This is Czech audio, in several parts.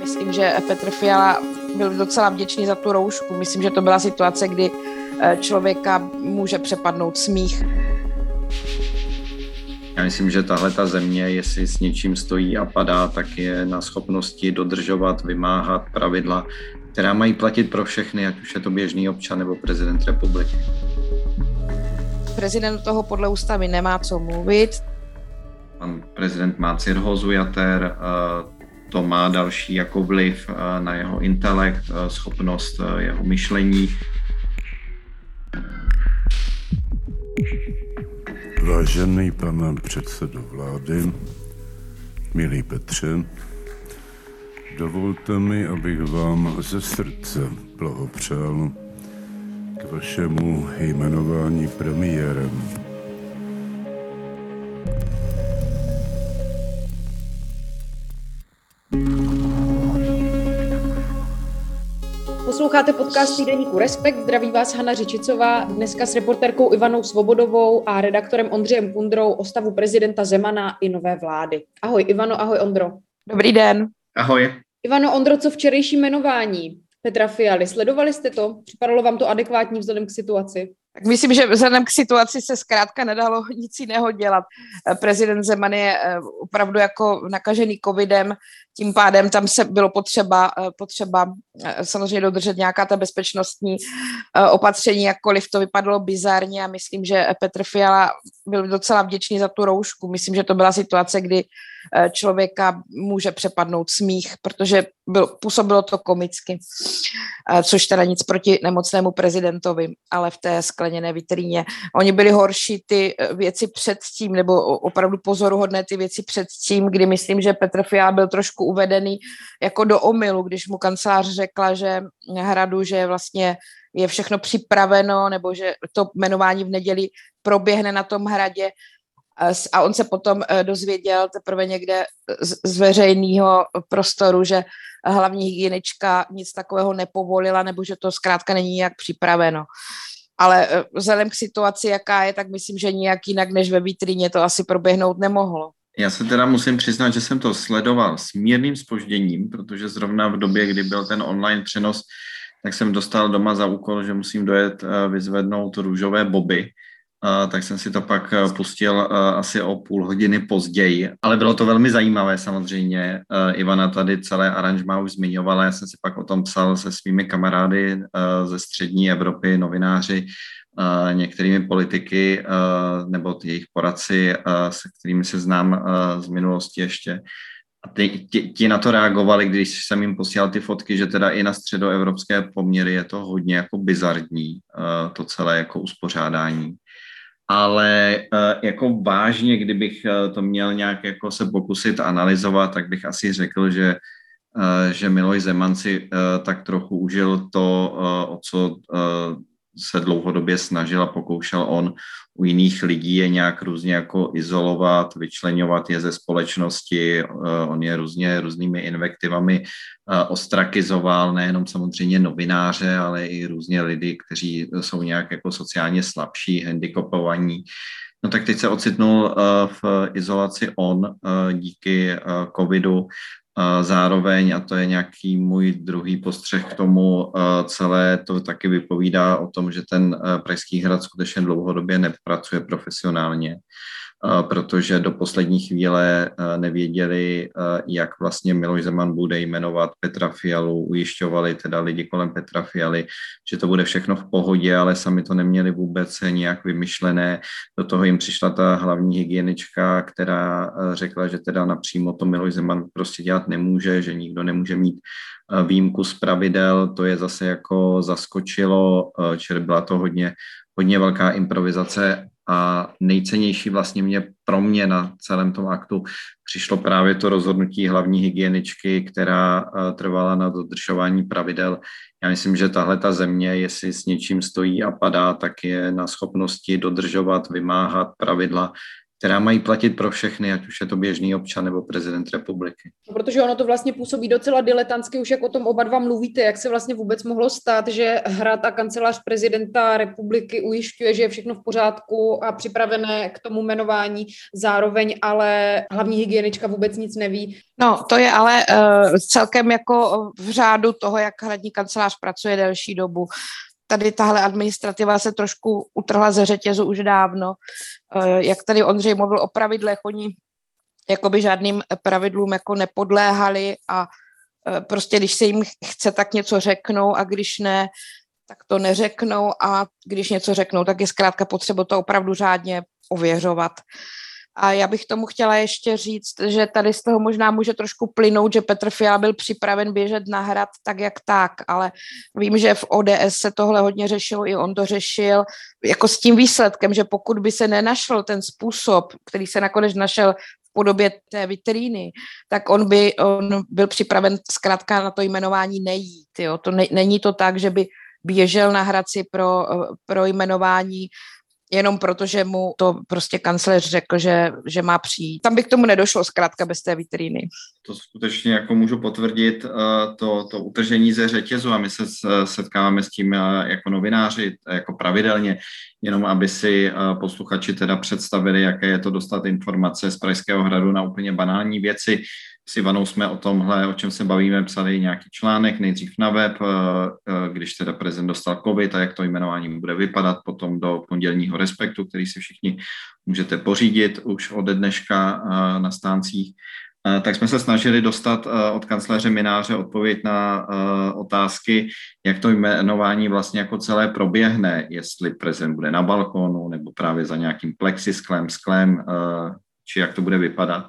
Myslím, že Petr Fiala byl docela vděčný za tu roušku. Myslím, že to byla situace, kdy eh, člověka může přepadnout smích. Já myslím, že tahle ta země, jestli s něčím stojí a padá, tak je na schopnosti dodržovat, vymáhat pravidla, která mají platit pro všechny, ať už je to běžný občan nebo prezident republiky. Prezident toho podle ústavy nemá co mluvit. Pan prezident má cirhózu jater, to má další jako vliv na jeho intelekt, schopnost jeho myšlení. Vážený pane předsedo vlády, milý Petře, dovolte mi, abych vám ze srdce blahopřál k vašemu jmenování premiérem. Posloucháte podcast týdeníku Respekt, zdraví vás Hana Řičicová, dneska s reporterkou Ivanou Svobodovou a redaktorem Ondřejem Kundrou o stavu prezidenta Zemana i nové vlády. Ahoj Ivano, ahoj Ondro. Dobrý den. Ahoj. Ivano, Ondro, co včerejší jmenování Petra Fialy? Sledovali jste to? Připadalo vám to adekvátní vzhledem k situaci? Tak myslím, že vzhledem k situaci se zkrátka nedalo nic jiného dělat. Prezident Zeman je eh, opravdu jako nakažený covidem, tím pádem tam se bylo potřeba, eh, potřeba eh, samozřejmě dodržet nějaká ta bezpečnostní opatření, jakkoliv to vypadalo bizarně a myslím, že Petr Fiala byl docela vděčný za tu roušku. Myslím, že to byla situace, kdy člověka může přepadnout smích, protože byl, působilo to komicky, což teda nic proti nemocnému prezidentovi, ale v té skleněné vitríně. Oni byli horší ty eh, věci předtím, nebo opravdu pozoruhodné ty věci předtím, kdy myslím, že Petr Fiala byl trošku uvedený jako do omylu, když mu kancelář řekla, že hradu, že vlastně je všechno připraveno, nebo že to jmenování v neděli proběhne na tom hradě a on se potom eh, dozvěděl teprve někde z veřejného prostoru, že hlavní hygienička nic takového nepovolila, nebo že to zkrátka není jak připraveno. Ale eh, vzhledem k situaci, jaká je, tak myslím, že nijak jinak než ve vitríně to asi proběhnout nemohlo. Já se teda musím přiznat, že jsem to sledoval s mírným spožděním, protože zrovna v době, kdy byl ten online přenos, tak jsem dostal doma za úkol, že musím dojet eh, vyzvednout růžové boby, tak jsem si to pak eh, pustil eh, asi o půl hodiny později, ale bylo to velmi zajímavé samozřejmě. Ivana tady celé aranžma už zmiňovala, já jsem si pak o tom psal se svými kamarády ze střední Evropy, novináři, některými politiky nebo jejich poradci, se kterými se znám z minulosti ještě. A ty, ti, ti na to reagovali, když jsem jim posílal ty fotky, že teda i na středoevropské poměry je to hodně jako bizarní, to celé jako uspořádání ale jako vážně, kdybych to měl nějak jako se pokusit analyzovat, tak bych asi řekl, že, že Miloš Zeman si tak trochu užil to, o co se dlouhodobě snažil a pokoušel on u jiných lidí je nějak různě jako izolovat, vyčlenovat je ze společnosti, eh, on je různě různými invektivami eh, ostrakizoval, nejenom samozřejmě novináře, ale i různě lidi, kteří jsou nějak jako sociálně slabší, handicapovaní. No tak teď se ocitnul eh, v izolaci on díky covidu. Zároveň, a to je nějaký můj druhý postřeh k tomu, celé to taky vypovídá o tom, že ten Pražský hrad skutečně dlouhodobě nepracuje profesionálně protože do poslední chvíle nevěděli, jak vlastně Miloš Zeman bude jmenovat Petra Fialu. Ujišťovali teda lidi kolem Petra Fialy, že to bude všechno v pohodě, ale sami to neměli vůbec nějak vymyšlené. Do toho jim přišla ta hlavní hygienička, která řekla, že teda napřímo to Miloš Zeman prostě dělat nemůže, že nikdo nemůže mít výjimku z pravidel, to je zase jako zaskočilo, čili byla to hodně, hodně velká improvizace a nejcennější vlastně mě pro mě na celém tom aktu přišlo právě to rozhodnutí hlavní hygieničky, která eh, trvala na dodržování pravidel. Já myslím, že tahle ta země, jestli s něčím stojí a padá, tak je na schopnosti dodržovat, vymáhat pravidla, která mají platit pro všechny, ať už je to běžný občan nebo prezident republiky. No, protože ono to vlastně působí docela diletantsky, už jak o tom oba dva mluvíte, jak se vlastně vůbec mohlo stát, že hrad a kancelář prezidenta republiky ujišťuje, že je všechno v pořádku a připravené k tomu jmenování, zároveň ale hlavní hygienička vůbec nic neví. No, to je ale uh, celkem jako v řádu toho, jak hradní kancelář pracuje delší dobu tady tahle administrativa se trošku utrhla ze řetězu už dávno. Eh, jak tady Ondřej mluvil o pravidlech, oni jakoby žádným pravidlům jako nepodléhali a eh, prostě když se jim chce, tak něco řeknou a když ne, tak to neřeknou a když něco řeknou, tak je zkrátka potřeba to opravdu řádně ověřovat. A já bych tomu chtěla ještě říct, že tady z toho možná může trošku plynout, že Petr Fiala byl připraven běžet na hrad tak, jak tak, ale vím, že v ODS se tohle hodně řešilo, i on to řešil, jako s tím výsledkem, že pokud by se nenašel ten způsob, který se nakonec našel v podobě té vitríny, tak on by on byl připraven zkrátka na to jmenování nejít. Jo. To ne, není to tak, že by běžel na hradci pro, pro jmenování jenom proto, že mu to prostě kancléř řekl, že, že má přijít. Tam by k tomu nedošlo zkrátka bez té vitríny. To skutečně jako můžu potvrdit, eh, to, to utržení ze řetězu a my se setkáváme s tím eh, jako novináři jako pravidelně, jenom aby si eh, posluchači teda představili, jaké je to dostat informace z Pražského hradu na úplně banální věci, s Ivanou jsme o tomhle, o čem se bavíme, psali nějaký článek, nejdřív na web, eh, eh, když teda prezident dostal covid a jak to jmenování bude vypadat, potom do pondělního respektu, který si všichni můžete pořídit už ode dneška eh, na stáncích. Tak jsme se snažili dostat od kancléře Mináře odpověď na otázky, jak to jmenování vlastně jako celé proběhne, jestli prezident bude na balkónu nebo právě za nějakým plexisklem, sklem, či jak to bude vypadat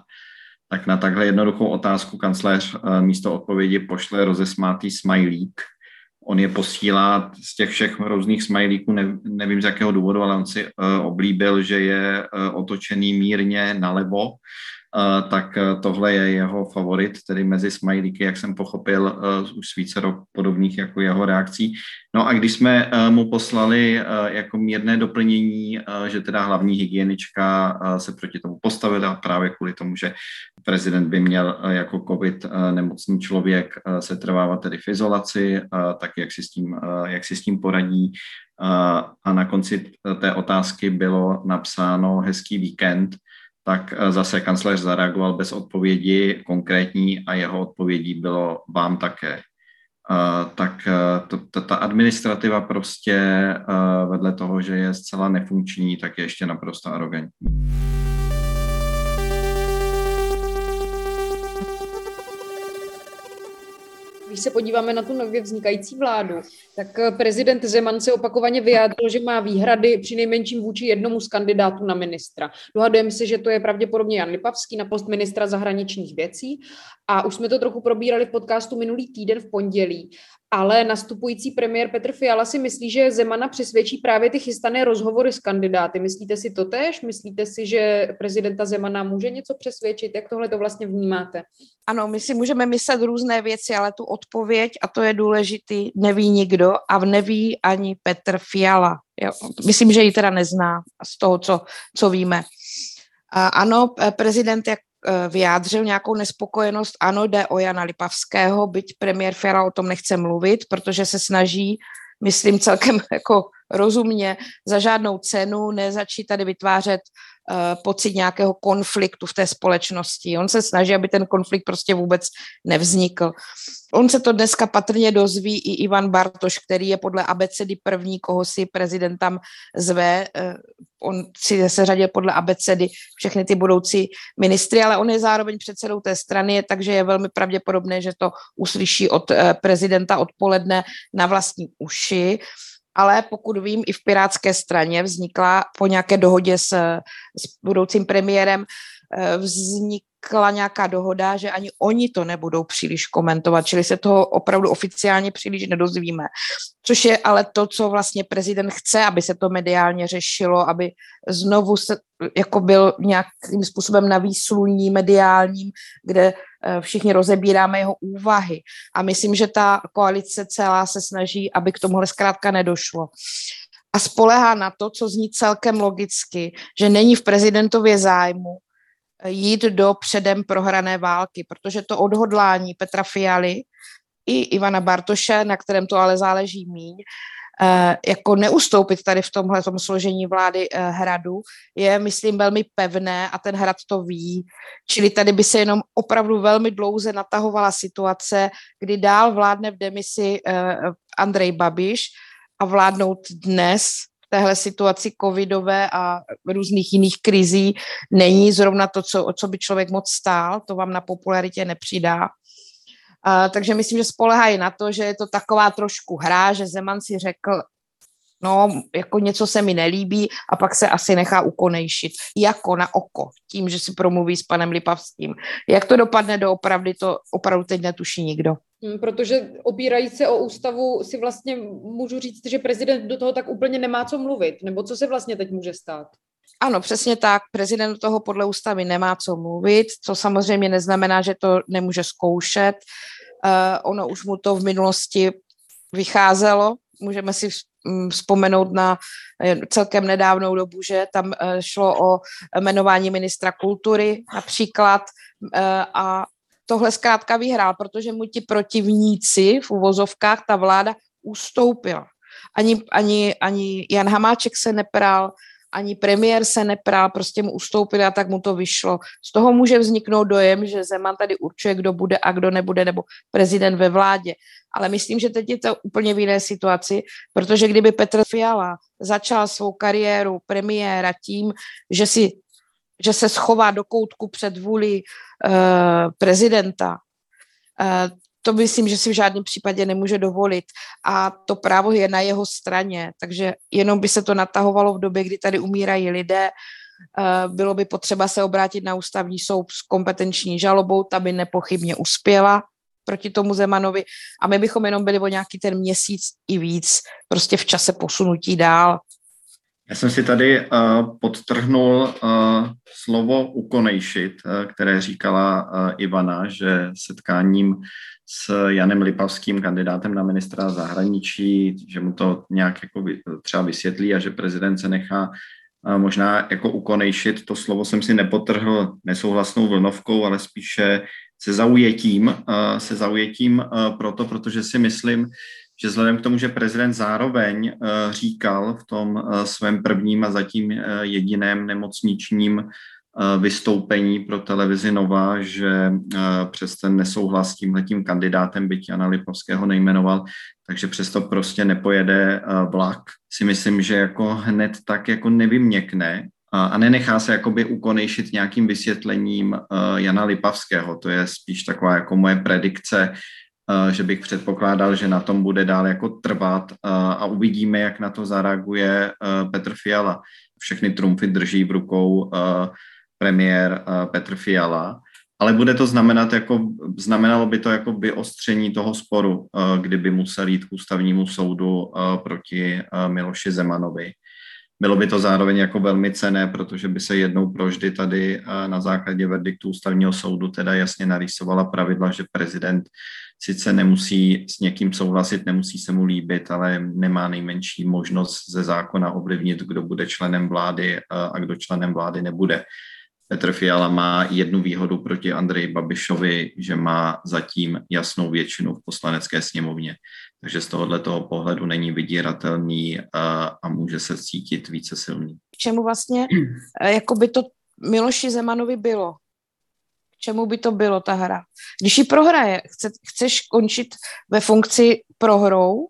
tak na takhle jednoduchou otázku kancléř eh, místo odpovědi pošle rozesmátý smajlík. On je posílá z těch všech různých smajlíků, ne, nevím z jakého důvodu, ale on si uh, oblíbil, že je uh, otočený mírně nalevo, tak uh, tohle je jeho favorit, tedy mezi smajlíky, jak jsem pochopil, uh, už s více rok podobných jako jeho reakcí. No a když jsme mu poslali jako mírné doplnění, že teda hlavní hygienička se proti tomu postavila právě kvůli tomu, že prezident by měl jako covid nemocný člověk se trvávat tedy v izolaci, tak jak si s tím, jak si s tím poradí. A na konci té otázky bylo napsáno hezký víkend, tak eh, zase kancléř zareagoval bez odpovědi konkrétní a jeho odpovědí bylo vám také. Uh, tak uh, to, to, ta administrativa prostě vedle toho, že je zcela nefunkční, tak je ještě naprosto arrogantní. Když se podíváme na tu nově vznikající vládu, tak eh, prezident Zeman se opakovaně vyjádřil, že má výhrady při nejmenším vůči jednomu z kandidátů na ministra. Dohadujeme si, že to je pravděpodobně Jan Lipavský na post ministra zahraničních věcí. A už jsme to trochu probírali v podcastu minulý týden v pondělí ale nastupující premiér Petr Fiala si myslí, že Zemana přesvědčí právě ty chystané rozhovory s kandidáty. Myslíte si to tež? Myslíte si, že prezidenta Zemana může něco přesvědčit? Jak tohle to vlastně vnímáte? Ano, my si můžeme myslet různé věci, ale tu odpověď, a to je důležitý, neví nikdo a neví ani Petr Fiala. Jo. Myslím, že ji teda nezná z toho, co, co víme. A ano, prezident, jak vyjádřil nějakou nespokojenost. Ano, jde o Jana Lipavského, byť premiér Fiala o tom nechce mluvit, protože se snaží, myslím celkem jako rozumně, za žádnou cenu nezačít tady vytvářet uh, pocit nějakého konfliktu v té společnosti. On se snaží, aby ten konflikt prostě vůbec nevznikl. On se to dneska patrně dozví i Ivan Bartoš, který je podle abecedy první, koho si prezident tam zve. Uh, on si se řadil podle abecedy všechny ty budoucí ministry, ale on je zároveň předsedou té strany, takže je velmi pravděpodobné, že to uslyší od uh, prezidenta odpoledne na vlastní uši ale pokud vím, i v Pirátské straně vznikla po nějaké dohodě s, s budoucím premiérem, vznikla nějaká dohoda, že ani oni to nebudou příliš komentovat, čili se toho opravdu oficiálně příliš nedozvíme. Což je ale to, co vlastně prezident chce, aby se to mediálně řešilo, aby znovu se, jako byl nějakým způsobem na výsluní mediálním, kde Eh, všichni rozebíráme jeho úvahy. A myslím, že ta koalice celá se snaží, aby k tomuhle zkrátka nedošlo. a spolehá na to, co zní celkem logicky, že není v prezidentově zájmu jít do předem prohrané války, protože to odhodlání Petra Fialy i Ivana Bartoše, na kterém to ale záleží míň, eh, jako neustoupit tady v tomhle složení vlády eh, hradu, je, myslím, velmi pevné a ten hrad to ví. Čili tady by se jenom opravdu velmi dlouze natahovala situace, kdy dál vládne v demisi eh, Andrej Babiš a vládnout dnes téhle situaci covidové a různých jiných krizí není zrovna to, co, o co by člověk moc stál, to vám na popularitě nepřidá. Uh, takže myslím, že spolehají na to, že je to taková trošku hra, že Zeman si řekl, no, jako něco se mi nelíbí a pak se asi nechá ukonejšit, jako na oko, tím, že si promluví s panem Lipavským. Jak to dopadne doopravdy, to opravdu teď netuší nikdo. Hmm, protože opírajíc se o ústavu si vlastně můžu říct, že prezident do toho tak úplně nemá co mluvit, nebo co se vlastně teď může stát? Ano, přesně tak. Prezident do toho podle ústavy nemá co mluvit, co samozřejmě neznamená, že to nemůže zkoušet. Uh, ono už mu to v minulosti vycházelo. Můžeme si mm, vzpomenout na eh, celkem nedávnou dobu, že tam eh, šlo o jmenování ministra kultury například a tohle zkrátka vyhrál, protože mu ti protivníci v uvozovkách ta vláda ustoupila. Ani, ani, ani Jan Hamáček se nepral, ani premiér se nepral, prostě mu ustoupili a tak mu to vyšlo. Z toho může vzniknout dojem, že Zeman tady určuje, kdo bude a kdo nebude, nebo prezident ve vládě. Ale myslím, že teď je to úplně v jiné situaci, protože kdyby Petr Fiala začal svou kariéru premiéra tím, že si že se schová do koutku před vůli uh, prezidenta, uh, to myslím, že si v žádném případě nemůže dovolit. A to právo je na jeho straně, takže jenom by se to natahovalo v době, kdy tady umírají lidé. Uh, bylo by potřeba se obrátit na ústavní soud s kompetenční žalobou, ta by nepochybně uspěla proti tomu Zemanovi a my bychom jenom byli o nějaký ten měsíc i víc prostě v čase posunutí dál. Já jsem si tady uh, podtrhnul uh, slovo ukonejšit, uh, které říkala uh, Ivana, že setkáním s Janem Lipavským, kandidátem na ministra zahraničí, že mu to nějak jako třeba vysvětlí a že prezident se nechá možná jako ukonejšit. To slovo jsem si nepotrhl nesouhlasnou vlnovkou, ale spíše se zaujetím, se zaujetím proto, protože si myslím, že vzhledem k tomu, že prezident zároveň uh, říkal v tom uh, svém prvním a zatím uh, jediném nemocničním vystoupení pro televizi Nova, že přes ten nesouhlas s tímhletím kandidátem, byť Jana Lipovského nejmenoval, takže přesto prostě nepojede vlak, si myslím, že jako hned tak jako nevyměkne a nenechá se jakoby ukonejšit nějakým vysvětlením Jana Lipavského. To je spíš taková jako moje predikce, že bych předpokládal, že na tom bude dál jako trvat a uvidíme, jak na to zareaguje Petr Fiala. Všechny trumfy drží v rukou premiér Petr Fiala, ale bude to znamenat jako, znamenalo by to jako vyostření toho sporu, kdyby musel jít k ústavnímu soudu proti Miloši Zemanovi. Bylo by to zároveň jako velmi cené, protože by se jednou proždy tady na základě verdiktu ústavního soudu teda jasně narýsovala pravidla, že prezident sice nemusí s někým souhlasit, nemusí se mu líbit, ale nemá nejmenší možnost ze zákona ovlivnit, kdo bude členem vlády a kdo členem vlády nebude. Petr Fiala má jednu výhodu proti Andreji Babišovi, že má zatím jasnou většinu v poslanecké sněmovně. Takže z tohohle toho pohledu není vydíratelný a, a může se cítit více silný. K čemu vlastně, jako by to Miloši Zemanovi bylo? K čemu by to bylo ta hra? Když ji prohraje, chce, chceš končit ve funkci prohrou,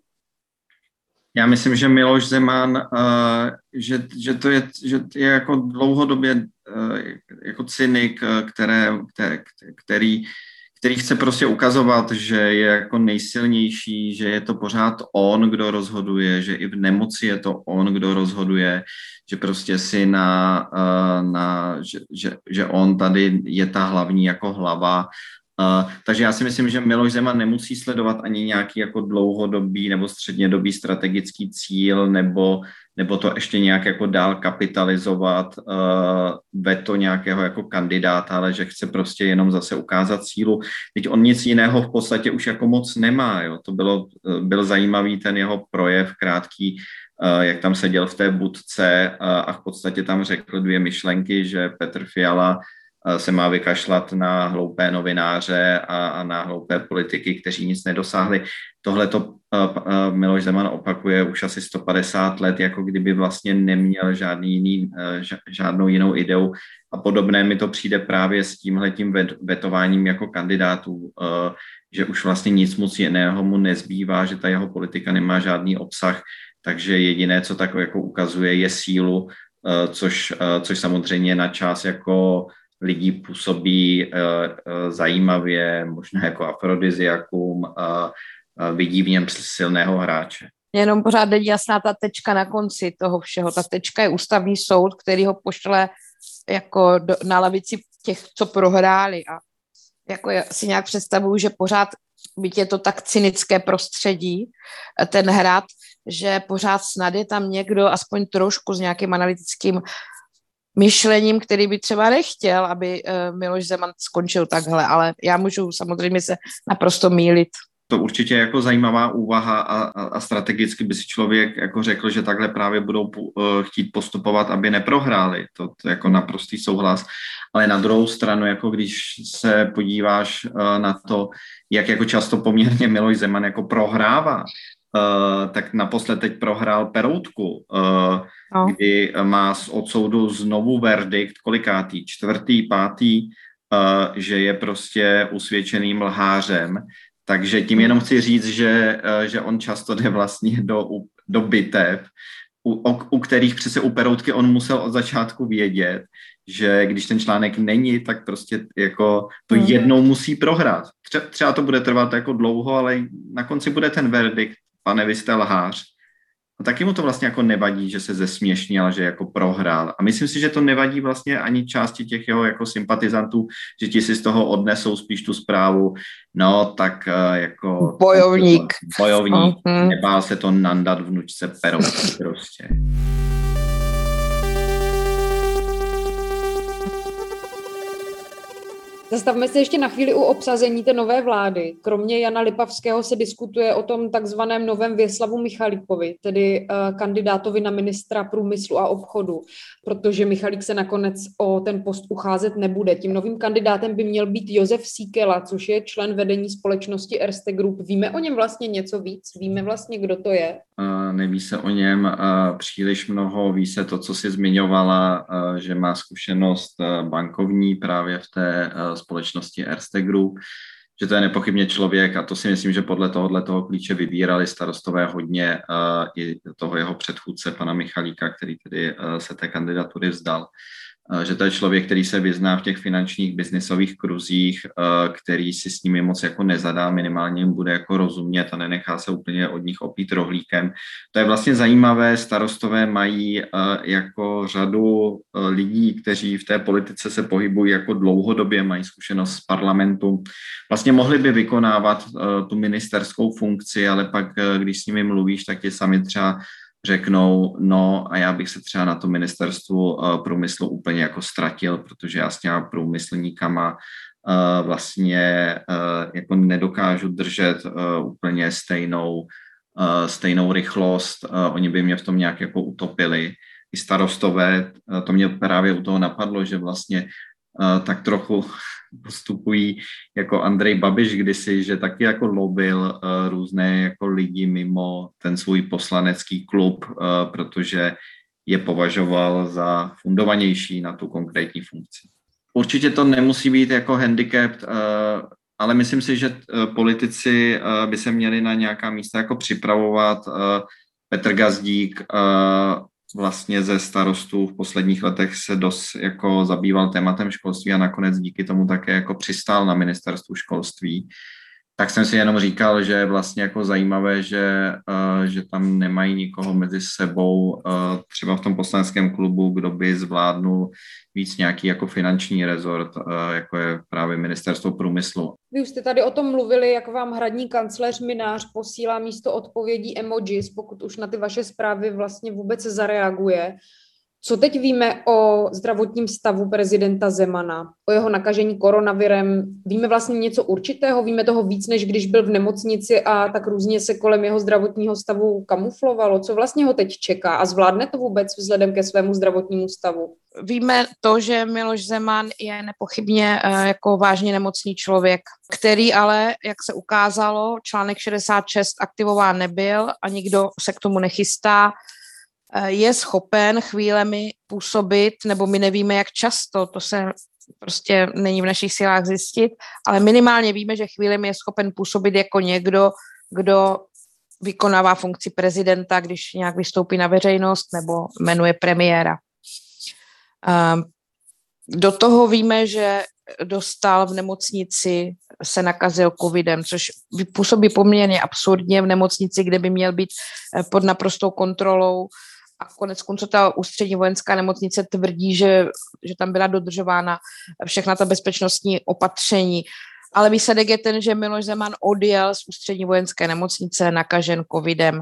já myslím, že Miloš Zeman, uh, že, že to je, že je jako dlouhodobě uh, jako cynik, uh, které, který, který chce prostě ukazovat, že je jako nejsilnější, že je to pořád on, kdo rozhoduje, že i v nemoci je to on, kdo rozhoduje, že prostě si na, na že, že, že on tady je ta hlavní jako hlava Uh, takže já si myslím, že Miloš Zeman nemusí sledovat ani nějaký jako dlouhodobý nebo střednědobý strategický cíl nebo, nebo to ještě nějak jako dál kapitalizovat uh, veto nějakého jako kandidáta, ale že chce prostě jenom zase ukázat sílu. Teď on nic jiného v podstatě už jako moc nemá. Jo. To bylo, byl zajímavý ten jeho projev krátký jak tam seděl v té budce a v podstatě tam řekl dvě myšlenky, že Petr Fiala se má vykašlat na hloupé novináře a, a na hloupé politiky, kteří nic nedosáhli. Tohle to Miloš Zeman opakuje už asi 150 let, jako kdyby vlastně neměl žádný jiný, žádnou jinou ideu. A podobné mi to přijde právě s tímhletím vetováním jako kandidátů, že už vlastně nic moc jiného mu nezbývá, že ta jeho politika nemá žádný obsah, takže jediné, co tak jako ukazuje, je sílu, což, což samozřejmě na čas jako lidí působí uh, uh, zajímavě, možná jako afrodiziakum, vidí v něm silného hráče. Jenom pořád není jasná ta tečka na konci toho všeho. Ta tečka je ústavní soud, který ho pošle jako do, na lavici těch, co prohráli a jako já si nějak představuju, že pořád, byť je to tak cynické prostředí, ten hrad, že pořád snad je tam někdo aspoň trošku s nějakým analytickým myšlením, který by třeba nechtěl, aby uh, Miloš Zeman skončil takhle, ale já můžu samozřejmě se naprosto mílit. To určitě je jako zajímavá úvaha a, a, strategicky by si člověk jako řekl, že takhle právě budou uh, chtít postupovat, aby neprohráli. To, to jako naprostý souhlas. Ale na druhou stranu, jako když se podíváš uh, na to, jak jako často poměrně Miloš Zeman jako prohrává, Uh, tak naposled teď prohrál Peroutku, uh, no. kdy má od soudu znovu verdikt, kolikátý, čtvrtý, pátý, uh, že je prostě usvědčeným lhářem. Takže tím jenom chci říct, že, že on často jde vlastně do, do bitev, u, u kterých přece u Peroutky on musel od začátku vědět, že když ten článek není, tak prostě jako to mm. jednou musí prohrát. Tře- třeba to bude trvat jako dlouho, ale na konci bude ten verdikt pane, vy jste lhář. A taky mu to vlastně jako nevadí, že se zesměšnil, že jako prohrál. A myslím si, že to nevadí vlastně ani části těch jeho jako sympatizantů, že ti si z toho odnesou spíš tu zprávu, no tak eh, jako... Bojovník. Bojovník, uh-huh. nebál se to nandat vnučce perou prostě. Zastavme se ještě na chvíli u obsazení té nové vlády. Kromě Jana Lipavského se diskutuje o tom takzvaném novém Věslavu Michalíkovi, tedy uh, kandidátovi na ministra průmyslu a obchodu, protože Michalík se nakonec o ten post ucházet nebude. Tím novým kandidátem by měl být Josef Síkela, což je člen vedení společnosti Erste Group. Víme o něm vlastně něco víc? Víme vlastně, kdo to je? Neví se o něm příliš mnoho. Ví se to, co si zmiňovala, že má zkušenost bankovní právě v té společnosti Erste Group, že to je nepochybně člověk a to si myslím, že podle tohohle toho klíče vybírali starostové hodně i toho jeho předchůdce, pana Michalíka, který tedy se té kandidatury vzdal. Eh, že to je člověk, který se vyzná v těch finančních biznisových kruzích, eh, který si s nimi moc jako nezadá, minimálně jim bude jako rozumět a nenechá se úplně od nich opít rohlíkem. To je vlastně zajímavé, starostové mají eh, jako řadu lidí, kteří v té politice se pohybují jako dlouhodobě, mají zkušenost z parlamentu. Vlastně mohli by vykonávat tu ministerskou funkci, ale pak, když s nimi mluvíš, tak ti sami třeba řeknou, no a já bych se třeba na to ministerstvu uh, průmyslu úplně jako ztratil, protože já s těma průmyslníkama uh, vlastně uh, jako nedokážu držet úplně stejnou, stejnou rychlost, oni by mě v tom nějak jako utopili. I starostové, to mě právě u toho napadlo, že vlastně tak trochu postupují jako Andrej Babiš kdysi, že taky jako lobil různé jako lidi mimo ten svůj poslanecký klub, protože je považoval za fundovanější na tu konkrétní funkci. Určitě to nemusí být jako handicap, ale myslím si, že politici by se měli na nějaká místa jako připravovat. Petr Gazdík vlastně ze starostů v posledních letech se dost jako zabýval tématem školství a nakonec díky tomu také jako přistál na ministerstvu školství tak jsem si jenom říkal, že je vlastně jako zajímavé, že, uh, že tam nemají nikoho mezi sebou, uh, třeba v tom poslaneckém klubu, kdo by zvládnul víc nějaký jako finanční rezort, uh, jako je právě ministerstvo průmyslu. Vy už jste tady o tom mluvili, jak vám hradní kancléř Minář posílá místo odpovědí emojis, pokud už na ty vaše zprávy vlastně vůbec zareaguje. Co teď víme o zdravotním stavu prezidenta Zemana, o jeho nakažení koronavirem? Víme vlastně něco určitého? Víme toho víc, než když byl v nemocnici a tak různě se kolem jeho zdravotního stavu kamuflovalo? Co vlastně ho teď čeká a zvládne to vůbec vzhledem ke svému zdravotnímu stavu? Víme to, že Miloš Zeman je nepochybně eh, jako vážně nemocný člověk, který ale, jak se ukázalo, článek 66 aktivován nebyl a nikdo se k tomu nechystá je schopen chvílemi působit, nebo my nevíme, jak často, to se prostě není v našich silách zjistit, ale minimálně víme, že chvílemi je schopen působit jako někdo, kdo vykonává funkci prezidenta, když nějak vystoupí na veřejnost nebo jmenuje premiéra. Ehm, do toho víme, že dostal v nemocnici, se nakazil covidem, což působí poměrně absurdně v nemocnici, kde by měl být eh, pod naprostou kontrolou a konec konců ta ústřední vojenská nemocnice tvrdí, že, že tam byla dodržována všechna ta bezpečnostní opatření. Ale výsledek je ten, že Miloš Zeman odjel z ústřední vojenské nemocnice nakažen covidem.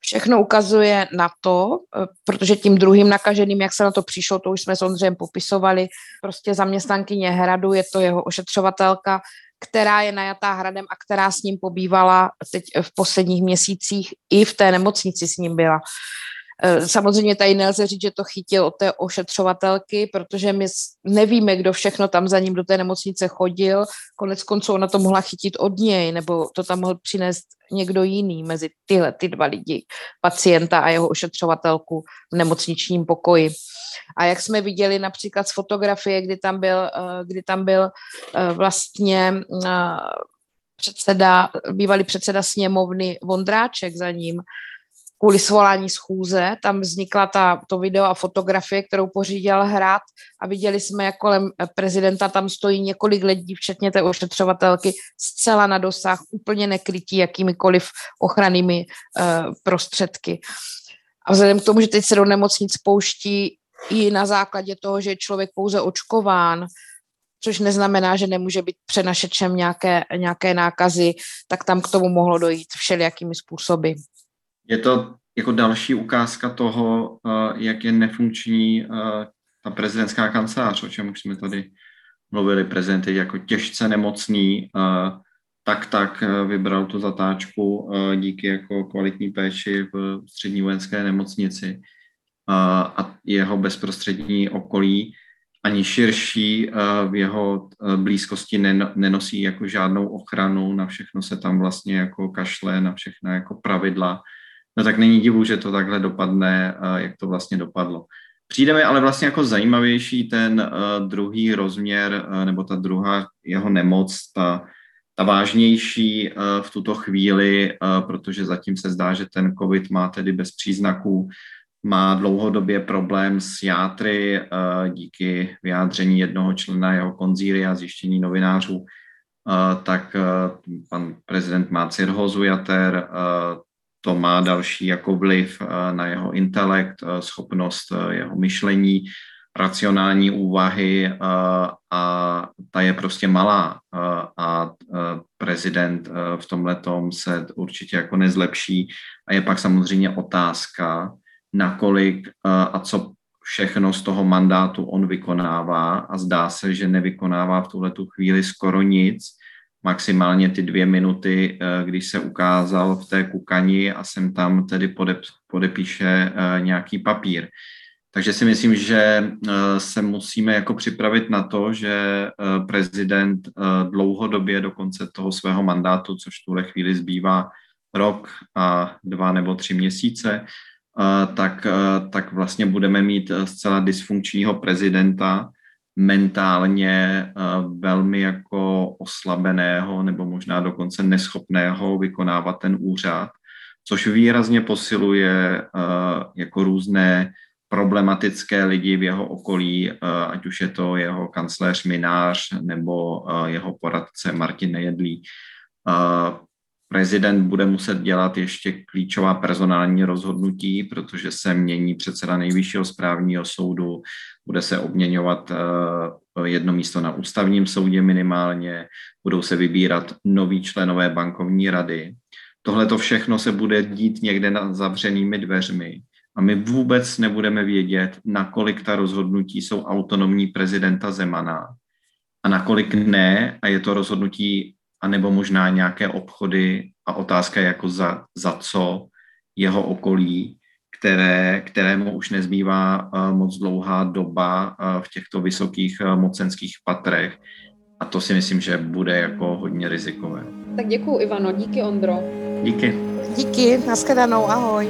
Všechno ukazuje na to, protože tím druhým nakaženým, jak se na to přišlo, to už jsme s Ondřejem popisovali, prostě zaměstnankyně Hradu, je to jeho ošetřovatelka, která je najatá hradem a která s ním pobývala teď v posledních měsících, i v té nemocnici s ním byla. Eh, samozřejmě tady nelze říct, že to chytil od té ošetřovatelky, protože my nevíme, kdo všechno tam za ním do té nemocnice chodil. Konec konců ona to mohla chytit od něj, nebo to tam mohl přinést někdo jiný mezi tyhle ty dva lidi, pacienta a jeho ošetřovatelku v nemocničním pokoji. A jak jsme viděli například z fotografie, kdy tam byl, eh, kdy tam byl eh, vlastně předseda, bývalý předseda sněmovny Vondráček za ním, kvůli svolání schůze. Tam vznikla ta, to video a fotografie, kterou pořídil hrad a viděli jsme, jak kolem prezidenta tam stojí několik lidí, včetně té ošetřovatelky, zcela na dosah, úplně nekrytí jakýmikoliv ochrannými uh, prostředky. A vzhledem k tomu, že teď se do nemocnic pouští i na základě toho, že je člověk pouze očkován, což neznamená, že nemůže být přenašečem nějaké, nějaké nákazy, tak tam k tomu mohlo dojít všelijakými způsoby. Je to jako další ukázka toho, eh, jak je nefunkční eh, ta prezidentská kancelář, o čem už jsme tady mluvili, prezident je jako těžce nemocný, eh, tak tak vybral tu zatáčku díky jako kvalitní péči v střední vojenské nemocnici. A jeho bezprostřední okolí ani širší v jeho blízkosti nenosí jako žádnou ochranu, na všechno se tam vlastně jako kašle, na všechna jako pravidla no tak není divu, že to takhle dopadne, jak to vlastně dopadlo. Přijde mi ale vlastně jako zajímavější ten uh, druhý rozměr, uh, nebo ta druhá jeho nemoc, ta, ta vážnější v tuto chvíli, protože zatím se zdá, že ten COVID má tedy bez příznaků, má dlouhodobě problém s játry díky vyjádření jednoho člena jeho konzíry a zjištění novinářů, tak pan prezident má cirhozu jater, to má další jako vliv eh, na jeho intelekt, eh, schopnost eh, jeho myšlení, racionální úvahy a ta je prostě malá a prezident v tomhle se určitě jako nezlepší. A je pak samozřejmě otázka, nakolik a co všechno z toho mandátu on vykonává. A zdá se, že nevykonává v tuhle chvíli skoro nic, maximálně ty dvě minuty, eh, když se ukázal v té kukani a jsem tam tedy podep, podepíše eh, nějaký papír. Takže si myslím, že eh, se musíme jako připravit na to, že prezident dlouhodobě do konce toho svého mandátu, což v tuhle chvíli zbývá rok a dva nebo tři měsíce, tak, tak vlastně budeme mít zcela dysfunkčního prezidenta, mentálně eh, velmi jako oslabeného nebo možná dokonce neschopného vykonávat ten úřad, což výrazně posiluje eh, jako různé problematické lidi v jeho okolí, eh, ať už je to jeho kancléř Minář nebo jeho poradce Martin Nejedlí. Prezident bude muset dělat ještě klíčová personální rozhodnutí, protože se mění předseda nejvyššího správního soudu, bude se obměňovat eh, jedno místo na ústavním soudě minimálně, budou se vybírat noví členové bankovní rady. Tohle to všechno se bude dít někde na zavřenými dveřmi a my vůbec nebudeme vědět, nakolik ta rozhodnutí jsou autonomní prezidenta Zemana a nakolik ne a je to rozhodnutí anebo možná nějaké obchody a otázka jako za, za co jeho okolí, které, kterému už nezbývá eh, moc dlouhá doba eh, v těchto vysokých eh, mocenských patrech. A to si myslím, že bude jako hodně rizikové. Tak děkuji Ivano, díky Ondro. Díky. Díky, naschledanou, ahoj.